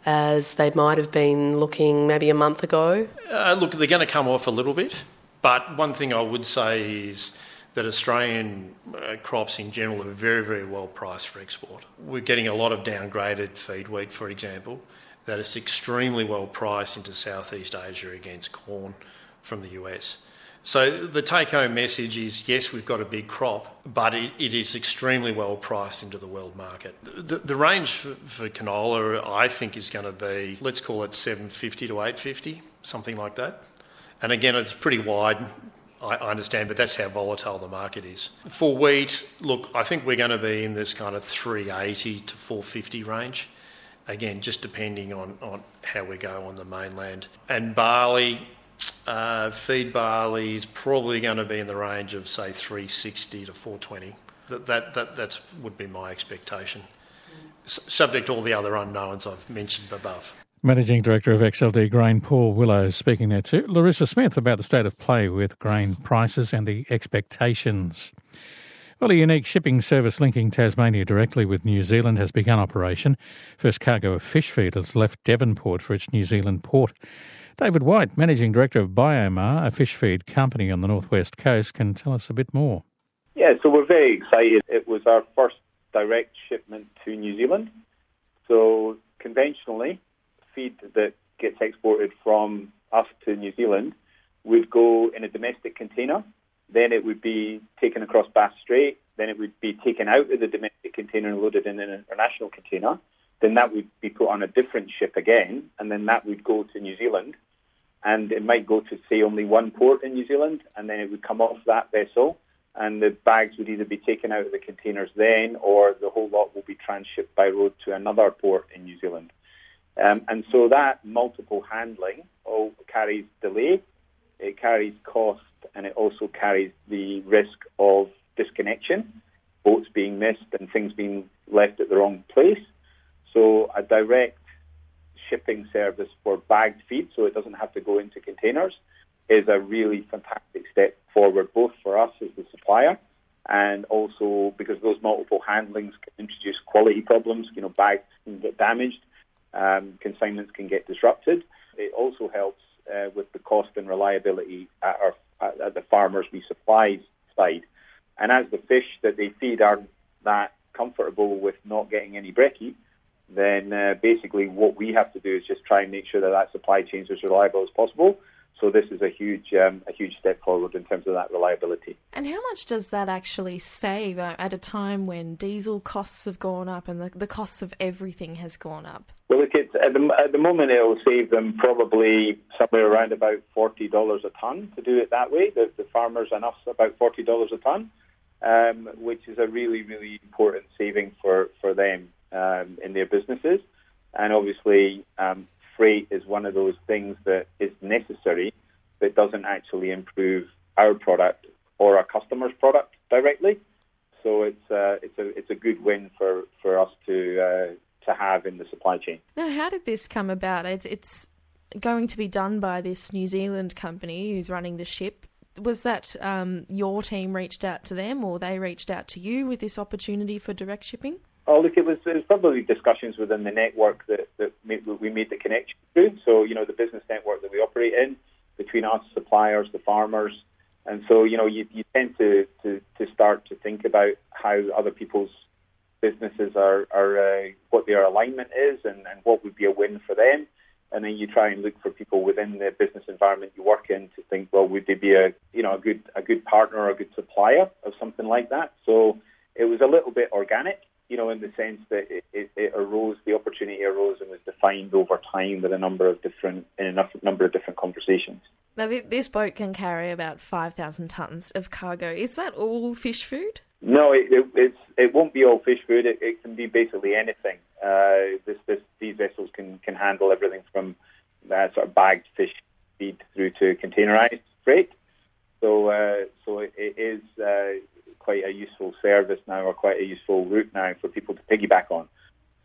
as they might have been looking maybe a month ago? Uh, look, they're going to come off a little bit, but one thing I would say is that Australian uh, crops in general are very, very well priced for export. We're getting a lot of downgraded feed wheat, for example, that is extremely well priced into Southeast Asia against corn from the US. So the take home message is yes, we've got a big crop, but it, it is extremely well priced into the world market. The, the range for, for, canola, I think, is going to be let's call it 750 to 850, something like that. And again, it's pretty wide. I, I understand, but that's how volatile the market is. For wheat, look, I think we're going to be in this kind of 380 to 450 range. Again, just depending on, on how we go on the mainland. And barley, uh, feed barley is probably going to be in the range of say 360 to 420. That that that that's, would be my expectation, S- subject to all the other unknowns I've mentioned above. Managing Director of XLD Grain, Paul Willow, speaking there to Larissa Smith about the state of play with grain prices and the expectations. Well, a unique shipping service linking Tasmania directly with New Zealand has begun operation. First cargo of fish feed has left Devonport for its New Zealand port. David White, Managing Director of Biomar, a fish feed company on the northwest coast, can tell us a bit more. Yeah, so we're very excited. It was our first direct shipment to New Zealand. So conventionally, feed that gets exported from us to New Zealand would go in a domestic container. Then it would be taken across Bass Strait. Then it would be taken out of the domestic container and loaded in an international container then that would be put on a different ship again, and then that would go to New Zealand, and it might go to say only one port in New Zealand, and then it would come off that vessel, and the bags would either be taken out of the containers then, or the whole lot will be transshipped by road to another port in New Zealand. Um, and so that multiple handling all carries delay, it carries cost, and it also carries the risk of disconnection, boats being missed and things being left at the wrong place. So a direct shipping service for bagged feed, so it doesn't have to go into containers, is a really fantastic step forward, both for us as the supplier and also because those multiple handlings can introduce quality problems. You know, bags can get damaged, um, consignments can get disrupted. It also helps uh, with the cost and reliability at, our, at the farmers we supply side. And as the fish that they feed aren't that comfortable with not getting any brekkie, then uh, basically what we have to do is just try and make sure that that supply chain is as reliable as possible. So this is a huge, um, a huge step forward in terms of that reliability. And how much does that actually save uh, at a time when diesel costs have gone up and the, the costs of everything has gone up? Well, look, it's, at, the, at the moment it will save them probably somewhere around about forty dollars a ton to do it that way. The, the farmers and us about forty dollars a ton, um, which is a really, really important saving for for them um, in their businesses. And obviously, um, freight is one of those things that is necessary but doesn't actually improve our product or our customer's product directly. So it's uh, it's a it's a good win for, for us to uh, to have in the supply chain. Now, how did this come about? It's it's going to be done by this New Zealand company who's running the ship. Was that um, your team reached out to them, or they reached out to you with this opportunity for direct shipping? Oh, look, it was, it was probably discussions within the network that, that made, we made the connection through. So, you know, the business network that we operate in between us, suppliers, the farmers. And so, you know, you, you tend to, to, to start to think about how other people's businesses are, are uh, what their alignment is and, and what would be a win for them. And then you try and look for people within the business environment you work in to think, well, would they be a, you know, a good, a good partner or a good supplier of something like that? So it was a little bit organic you know, in the sense that it, it, it, arose, the opportunity arose and was defined over time with a number of different, in a number of different conversations. Now, this boat can carry about 5,000 tonnes of cargo. Is that all fish food? No, it, it, it's, it won't be all fish food. It, it can be basically anything. Uh, this, this, these vessels can, can handle everything from uh, sort of bagged fish feed through to containerized freight. So, uh, so it, it is uh, quite a useful service now, or quite a useful route now for people to piggyback on.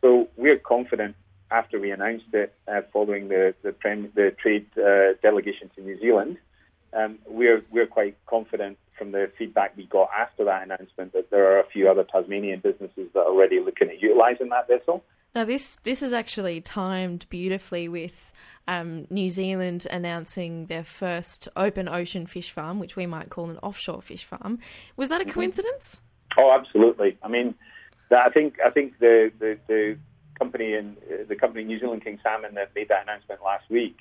So we're confident after we announced it, uh, following the the, prem- the trade uh, delegation to New Zealand, um, we're we're quite confident from the feedback we got after that announcement that there are a few other Tasmanian businesses that are already looking at utilising that vessel. Now this this is actually timed beautifully with um, New Zealand announcing their first open ocean fish farm, which we might call an offshore fish farm. Was that a mm-hmm. coincidence? Oh, absolutely. I mean, I think I think the the, the company in the company New Zealand King Salmon that made that announcement last week.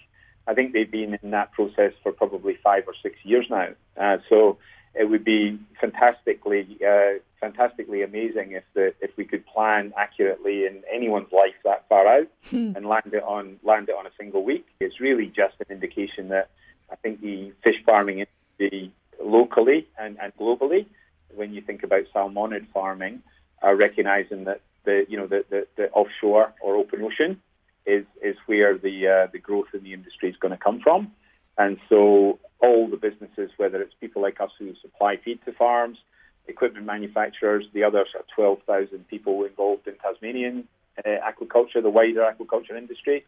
I think they've been in that process for probably five or six years now. Uh, so it would be fantastically, uh, fantastically amazing if the if we could plan accurately in anyone's life that far out hmm. and land it on land it on a single week. It's really just an indication that I think the fish farming industry locally and, and globally, when you think about salmonid farming, are recognizing that the you know the, the, the offshore or open ocean is is where the uh, the growth in the industry is going to come from, and so all the businesses, whether it's people like us who supply feed to farms, equipment manufacturers, the other sort of 12,000 people involved in Tasmanian uh, aquaculture, the wider aquaculture industry,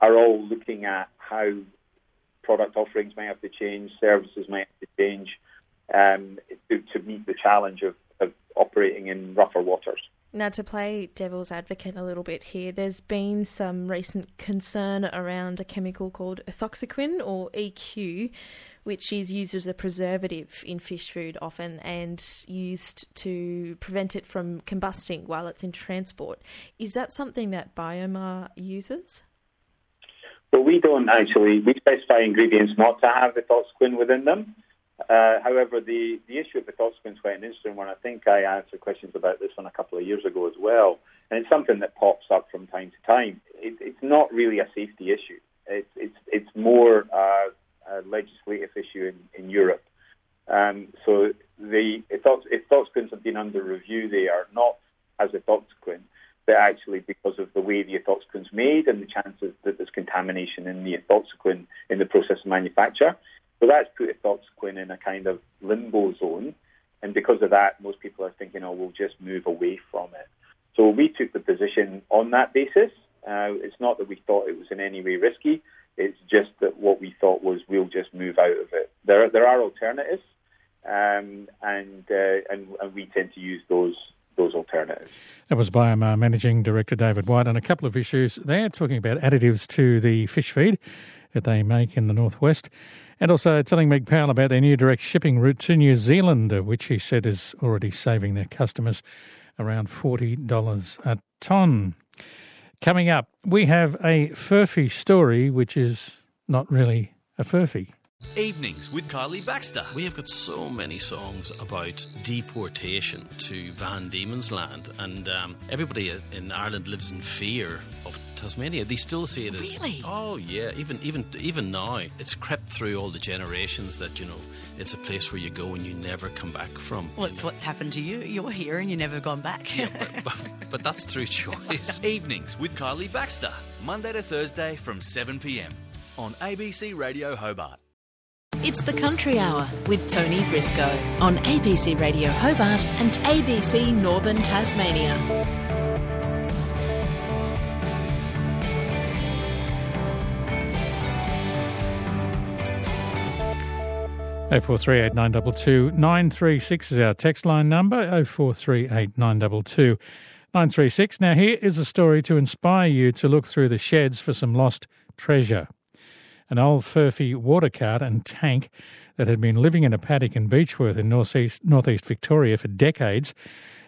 are all looking at how product offerings might have to change, services might have to change um, to, to meet the challenge of, of operating in rougher waters. Now, to play devil's advocate a little bit here, there's been some recent concern around a chemical called ethoxyquin or EQ, which is used as a preservative in fish food often and used to prevent it from combusting while it's in transport. Is that something that Biomar uses? Well, we don't actually. We specify ingredients not to have the ethoxyquin within them. Uh, however, the, the issue of ethoxyquin's quite an interesting one. I think I answered questions about this one a couple of years ago as well, and it's something that pops up from time to time. It, it's not really a safety issue. It's it's it's more uh, a legislative issue in, in Europe. Um, so the ethoxyquins have been under review there, not as ethoxyquin, but actually because of the way the ethoxyquin's made and the chances that there's contamination in the ethoxyquin in the process of manufacture. So that's put ethoxyquin in a kind of limbo zone. And because of that, most people are thinking, oh, we'll just move away from it. So we took the position on that basis. Uh, it's not that we thought it was in any way risky. It's just that what we thought was we'll just move out of it. There, there are alternatives, um, and, uh, and and we tend to use those those alternatives. That was Biomar Managing Director David White on a couple of issues there, talking about additives to the fish feed that they make in the northwest. And also telling Meg Powell about their new direct shipping route to New Zealand, uh, which he said is already saving their customers around $40 a tonne. Coming up, we have a furphy story, which is not really a furphy. Evenings with Kylie Baxter. We have got so many songs about deportation to Van Diemen's Land, and um, everybody in Ireland lives in fear of Tasmania. They still see it as really. Oh yeah, even even even now, it's crept through all the generations that you know it's a place where you go and you never come back from. Well, it's what's happened to you. You're here and you never gone back. yeah, but, but, but that's through choice. Evenings with Kylie Baxter, Monday to Thursday from 7 p.m. on ABC Radio Hobart. It's the Country Hour with Tony Briscoe on ABC Radio Hobart and ABC Northern Tasmania. 936 is our text line number, 0438922936. Now, here is a story to inspire you to look through the sheds for some lost treasure. An old Furphy water cart and tank that had been living in a paddock in Beechworth in northeast, northeast Victoria for decades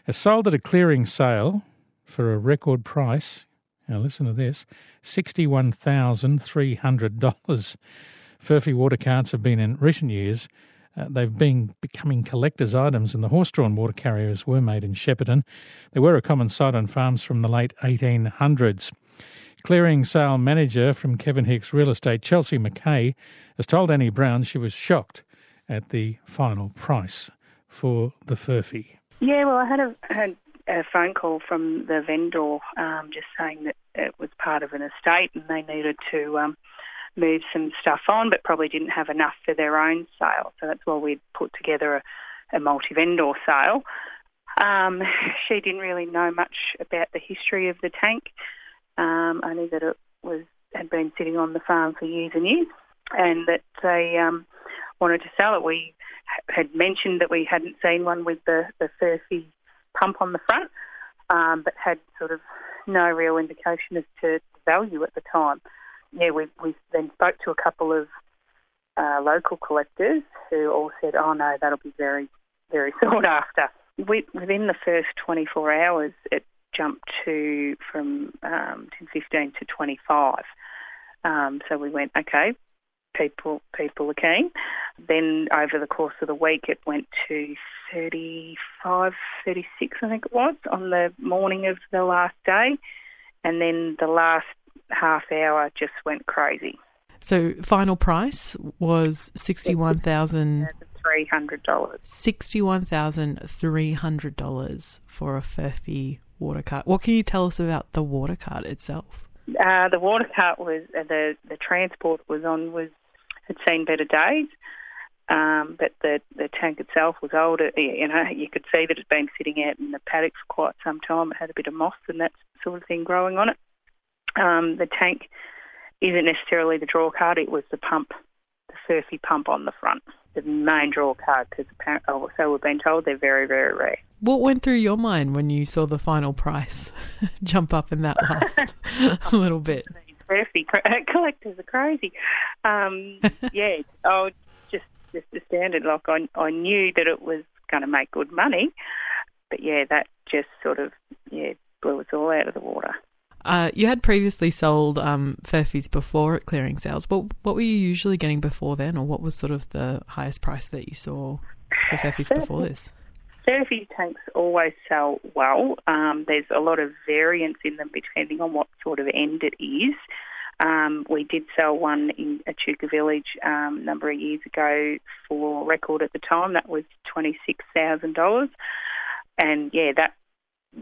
has sold at a clearing sale for a record price. Now, listen to this $61,300. Furphy water carts have been in recent years. Uh, they've been becoming collector's items, and the horse-drawn water carriers were made in Shepparton. They were a common sight on farms from the late 1800s. Clearing sale manager from Kevin Hicks Real Estate, Chelsea McKay, has told Annie Brown she was shocked at the final price for the Furphy. Yeah, well, I had a, had a phone call from the vendor um, just saying that it was part of an estate and they needed to um, move some stuff on, but probably didn't have enough for their own sale. So that's why we'd put together a, a multi-vendor sale. Um, she didn't really know much about the history of the tank, um, only that it was had been sitting on the farm for years and years, and that they um, wanted to sell it. We had mentioned that we hadn't seen one with the, the Furphy pump on the front, um, but had sort of no real indication as to value at the time. Yeah, we, we then spoke to a couple of uh, local collectors who all said, oh no, that'll be very, very sought after. We, within the first 24 hours, it jumped to from um, 10, to 25. Um, so we went, okay, people people are keen. Then over the course of the week, it went to 35, 36, I think it was, on the morning of the last day. And then the last half hour just went crazy. So final price was sixty-one thousand three hundred dollars. Sixty-one thousand three hundred dollars for a Furphy water cart. What can you tell us about the water cart itself? Uh, the water cart was uh, the the transport was on was had seen better days. Um, but the, the tank itself was older. You know, you could see that it had been sitting out in the paddock for quite some time. It had a bit of moss and that sort of thing growing on it. Um, the tank isn't necessarily the draw card. It was the pump, the Furphy pump on the front, the main draw card. Because oh, so we've been told they're very, very rare. What went through your mind when you saw the final price jump up in that last little bit? Furphy collectors are crazy. Um, yeah, oh, just just the standard. Like I, I knew that it was going to make good money, but yeah, that just sort of yeah blew us all out of the water. Uh, you had previously sold um, Furphys before at clearing sales. What what were you usually getting before then, or what was sort of the highest price that you saw for Furphys before this? Furphy tanks always sell well. Um, there's a lot of variance in them depending on what sort of end it is. Um, we did sell one in Echuca Village um, a number of years ago for record at the time. That was twenty six thousand dollars, and yeah, that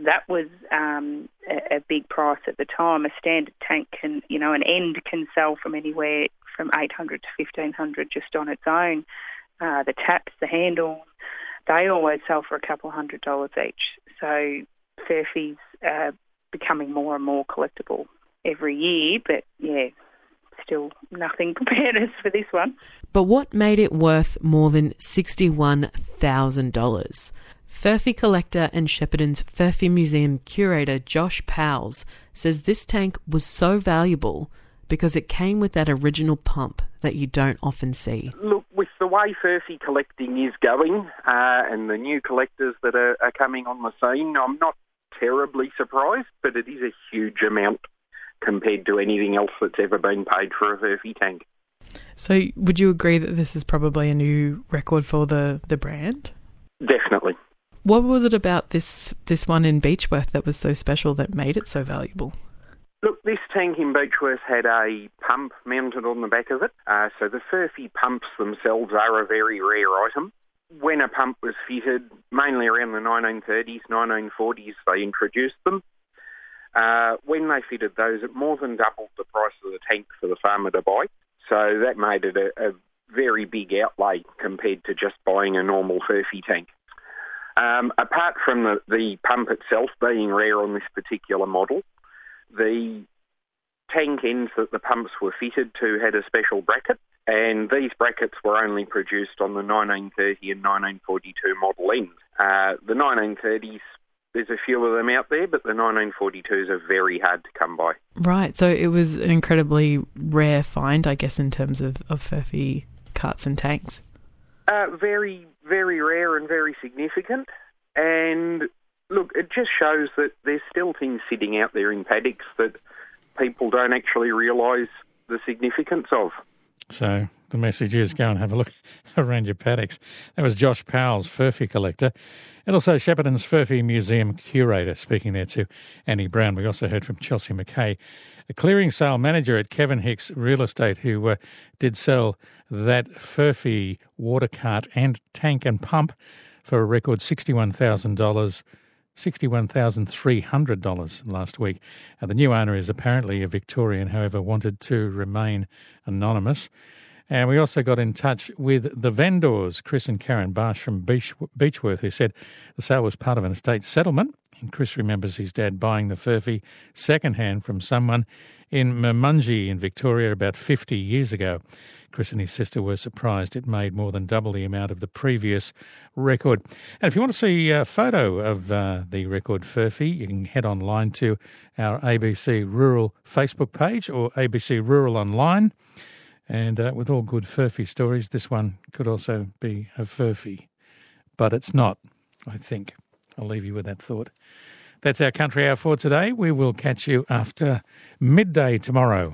that was um, a, a, big price at the time. A standard tank can, you know, an end can sell from anywhere from 800 to 1500 just on its own. Uh, the taps, the handles, they always sell for a couple hundred dollars each. So Furphy's are becoming more and more collectible every year, but yeah, still nothing prepared us for this one. But what made it worth more than $61,000? Furphy collector and Shepparton's Furphy Museum curator Josh Powles says this tank was so valuable because it came with that original pump that you don't often see. Look, with the way Furphy collecting is going uh, and the new collectors that are, are coming on the scene, I'm not terribly surprised, but it is a huge amount compared to anything else that's ever been paid for a Furphy tank. So, would you agree that this is probably a new record for the, the brand? Definitely. What was it about this this one in Beechworth that was so special that made it so valuable? Look, this tank in Beechworth had a pump mounted on the back of it. Uh, so the Furphy pumps themselves are a very rare item. When a pump was fitted, mainly around the 1930s, 1940s, they introduced them. Uh, when they fitted those, it more than doubled the price of the tank for the farmer to buy. So that made it a, a very big outlay compared to just buying a normal Furphy tank. Um, apart from the, the pump itself being rare on this particular model, the tank ends that the pumps were fitted to had a special bracket, and these brackets were only produced on the 1930 and 1942 model ends. Uh, the 1930s, there's a few of them out there, but the 1942s are very hard to come by. Right, so it was an incredibly rare find, I guess, in terms of, of Furphy carts and tanks. Uh, very, very rare and very significant. And look, it just shows that there's still things sitting out there in paddocks that people don't actually realise the significance of. So the message is go and have a look around your paddocks. That was Josh Powles Furphy collector, and also Shepparton's Furphy Museum curator, speaking there to Annie Brown. We also heard from Chelsea McKay, a clearing sale manager at Kevin Hicks Real Estate, who uh, did sell that Furphy water cart and tank and pump for a record $61,000. $61,300 last week. Uh, the new owner is apparently a Victorian, however, wanted to remain anonymous. And we also got in touch with the vendors, Chris and Karen Barsh from Beach, Beechworth, who said the sale was part of an estate settlement. And Chris remembers his dad buying the furphy secondhand from someone in Murmungee in Victoria about 50 years ago. Chris and his sister were surprised it made more than double the amount of the previous record. And if you want to see a photo of uh, the record Furphy, you can head online to our ABC Rural Facebook page or ABC Rural Online. And uh, with all good Furphy stories, this one could also be a Furphy. But it's not, I think. I'll leave you with that thought. That's our country hour for today. We will catch you after midday tomorrow.